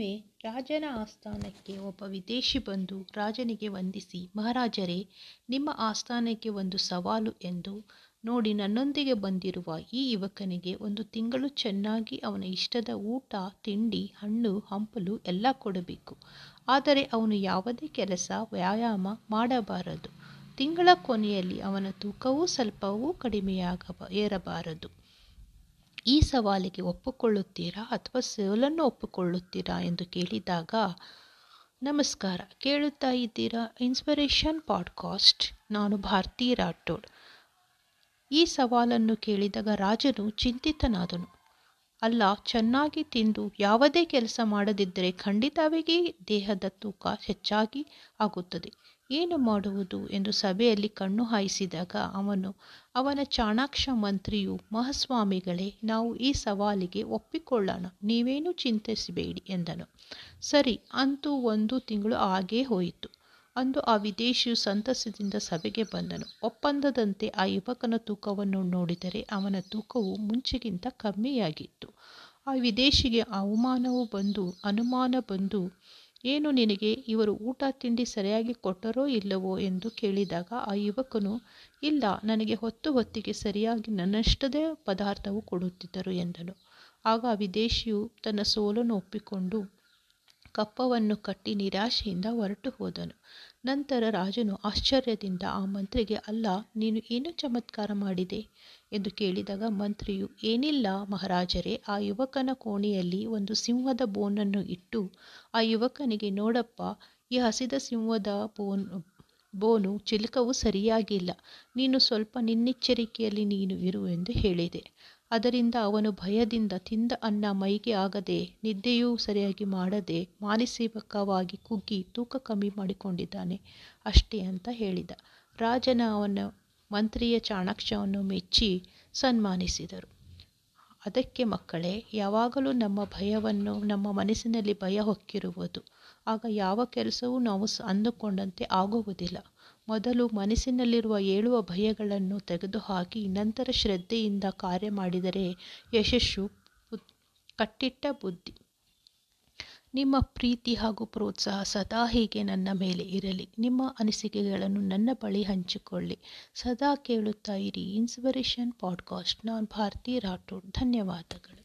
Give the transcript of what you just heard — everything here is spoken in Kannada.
ಒಮ್ಮೆ ರಾಜನ ಆಸ್ಥಾನಕ್ಕೆ ಒಬ್ಬ ವಿದೇಶಿ ಬಂದು ರಾಜನಿಗೆ ವಂದಿಸಿ, ಮಹಾರಾಜರೇ, ನಿಮ್ಮ ಆಸ್ಥಾನಕ್ಕೆ ಒಂದು ಸವಾಲು ಎಂದು ನೋಡಿ ನನ್ನೊಂದಿಗೆ ಬಂದಿರುವ ಈ ಯುವಕನಿಗೆ ಒಂದು ತಿಂಗಳು ಚೆನ್ನಾಗಿ ಅವನ ಇಷ್ಟದ ಊಟ, ತಿಂಡಿ, ಹಣ್ಣು, ಹಂಪಲು ಎಲ್ಲ ಕೊಡಬೇಕು. ಆದರೆ ಅವನು ಯಾವುದೇ ಕೆಲಸ, ವ್ಯಾಯಾಮ ಮಾಡಬಾರದು. ತಿಂಗಳ ಕೊನೆಯಲ್ಲಿ ಅವನ ತೂಕವೂ ಸ್ವಲ್ಪವೂ ಕಡಿಮೆಯಾಗಬ, ಏರಬಾರದು. ಈ ಸವಾಲಿಗೆ ಒಪ್ಪಿಕೊಳ್ಳುತ್ತೀರಾ ಅಥವಾ ಸೋಲನ್ನು ಒಪ್ಪಿಕೊಳ್ಳುತ್ತೀರಾ ಎಂದು ಕೇಳಿದಾಗ, ನಮಸ್ಕಾರ, ಕೇಳುತ್ತಾ ಇದ್ದೀರಾ? ಇನ್ಸ್ಪಿರೇಷನ್ ಪಾಡ್ಕಾಸ್ಟ್ ನಾನು ಭಾರತಿ ರಾಠೋಡ್. ಈ ಸವಾಲನ್ನು ಕೇಳಿದಾಗ ರಾಜನು ಚಿಂತಿತನಾದನು. ಅಲ್ಲ, ಚೆನ್ನಾಗಿ ತಿಂದು ಯಾವುದೇ ಕೆಲಸ ಮಾಡದಿದ್ದರೆ ಖಂಡಿತವಾಗಿ ದೇಹದ ತೂಕ ಹೆಚ್ಚಾಗಿ ಆಗುತ್ತದೆ. ಏನು ಮಾಡುವುದು ಎಂದು ಸಭೆಯಲ್ಲಿ ಕಣ್ಣು ಹಾಯಿಸಿದಾಗ ಅವನು, ಅವನ ಚಾಣಾಕ್ಷ ಮಂತ್ರಿಯು, ಮಹಾಸ್ವಾಮಿಗಳೇ, ನಾವು ಈ ಸವಾಲಿಗೆ ಒಪ್ಪಿಕೊಳ್ಳೋಣ, ನೀವೇನು ಚಿಂತಿಸಬೇಡಿ ಎಂದನು. ಸರಿ, ಅಂತೂ ಒಂದು ತಿಂಗಳು ಆಗೇ ಹೋಯಿತು. ಅಂದು ಆ ವಿದೇಶಿಯು ಸಂತಸದಿಂದ ಸಭೆಗೆ ಬಂದನು. ಒಪ್ಪಂದದಂತೆ ಆ ಯುವಕನ ತೂಕವನ್ನು ನೋಡಿದರೆ ಅವನ ತೂಕವು ಮುಂಚೆಗಿಂತ ಕಮ್ಮಿಯಾಗಿತ್ತು. ಆ ವಿದೇಶಿಗೆ ಅವಮಾನವು ಬಂದು, ಅನುಮಾನ ಬಂದು, ಏನು ನಿನಗೆ, ಇವರು ಊಟ ತಿಂಡಿ ಸರಿಯಾಗಿ ಕೊಟ್ಟರೋ ಇಲ್ಲವೋ ಎಂದು ಕೇಳಿದಾಗ ಆ ಯುವಕನು, ಇಲ್ಲ, ನನಗೆ ಹೊತ್ತು ಹೊತ್ತಿಗೆ ಸರಿಯಾಗಿ ನನ್ನಷ್ಟದೇ ಪದಾರ್ಥವು ಕೊಡುತ್ತಿದ್ದರು ಎಂದನು. ಆಗ ವಿದೇಶಿಯು ತನ್ನ ಸೋಲನ್ನು ಒಪ್ಪಿಕೊಂಡು ಕಪ್ಪವನ್ನು ಕಟ್ಟಿ ನಿರಾಶೆಯಿಂದ ಹೊರಟು ಹೋದನು. ನಂತರ ರಾಜನು ಆಶ್ಚರ್ಯದಿಂದ ಆ ಮಂತ್ರಿಗೆ, ಅಲ್ಲ, ನೀನು ಏನು ಚಮತ್ಕಾರ ಮಾಡಿದೆ? ಎಂದು ಕೇಳಿದಾಗ ಮಂತ್ರಿಯು, ಏನಿಲ್ಲ ಮಹಾರಾಜರೇ, ಆ ಯುವಕನ ಕೋಣೆಯಲ್ಲಿ ಒಂದು ಸಿಂಹದ ಬೋನನ್ನು ಇಟ್ಟು, ಆ ಯುವಕನಿಗೆ, ನೋಡಪ್ಪ, ಈ ಹಸಿದ ಸಿಂಹದ ಬೋನ್, ಬೋನು ಚಿಲಕವು ಸರಿಯಾಗಿಲ್ಲ. ನೀನು ಸ್ವಲ್ಪ ನಿನ್ನೆಚ್ಚರಿಕೆಯಲ್ಲಿ ನೀನು ಇರು ಎಂದು ಹೇಳಿದೆ. ಅದರಿಂದ ಅವನು ಭಯದಿಂದ ತಿಂದ ಅನ್ನ ಮೈಗೆ ಆಗದೆ, ನಿದ್ದೆಯೂ ಸರಿಯಾಗಿ ಮಾಡದೆ, ಮಾನಸಿಕವಾಗಿ ಕುಗ್ಗಿ ತೂಕ ಕಮ್ಮಿ ಮಾಡಿಕೊಂಡಿದ್ದಾನೆ. ಅಷ್ಟೇ ಅಂತ ಹೇಳಿದ. ರಾಜನ ಅವನ ಮಂತ್ರಿಯ ಚಾಣಾಕ್ಷವನ್ನು ಮೆಚ್ಚಿ ಸನ್ಮಾನಿಸಿದರು. ಅದಕ್ಕೆ ಮಕ್ಕಳೇ, ಯಾವಾಗಲೂ ನಮ್ಮ ಭಯವನ್ನು, ನಮ್ಮ ಮನಸ್ಸಿನಲ್ಲಿ ಭಯ ಹೊಕ್ಕಿರುವುದು. ಆಗ ಯಾವ ಕೆಲಸವೂ ನಾವು ಅಂದುಕೊಂಡಂತೆ ಆಗುವುದಿಲ್ಲ. ಮೊದಲು ಮನಸ್ಸಿನಲ್ಲಿರುವ ಏಳುವ ಭಯಗಳನ್ನು ತೆಗೆದುಹಾಕಿ, ನಂತರ ಶ್ರದ್ಧೆಯಿಂದ ಕಾರ್ಯ ಮಾಡಿದರೆ ಯಶಸ್ಸು ಕಟ್ಟಿಟ್ಟ ಬುದ್ಧಿ. ನಿಮ್ಮ ಪ್ರೀತಿ ಹಾಗೂ ಪ್ರೋತ್ಸಾಹ ಸದಾ ಹೀಗೆ ನನ್ನ ಮೇಲೆ ಇರಲಿ. ನಿಮ್ಮ ಅನಿಸಿಕೆಗಳನ್ನು ನನ್ನ ಬಳಿ ಹಂಚಿಕೊಳ್ಳಿ. ಸದಾ ಕೇಳುತ್ತಾ ಇರಿ. Inspiration podcast. ನಾನು ಭಾರತಿ ರಾಠೋಡ್. ಧನ್ಯವಾದಗಳು.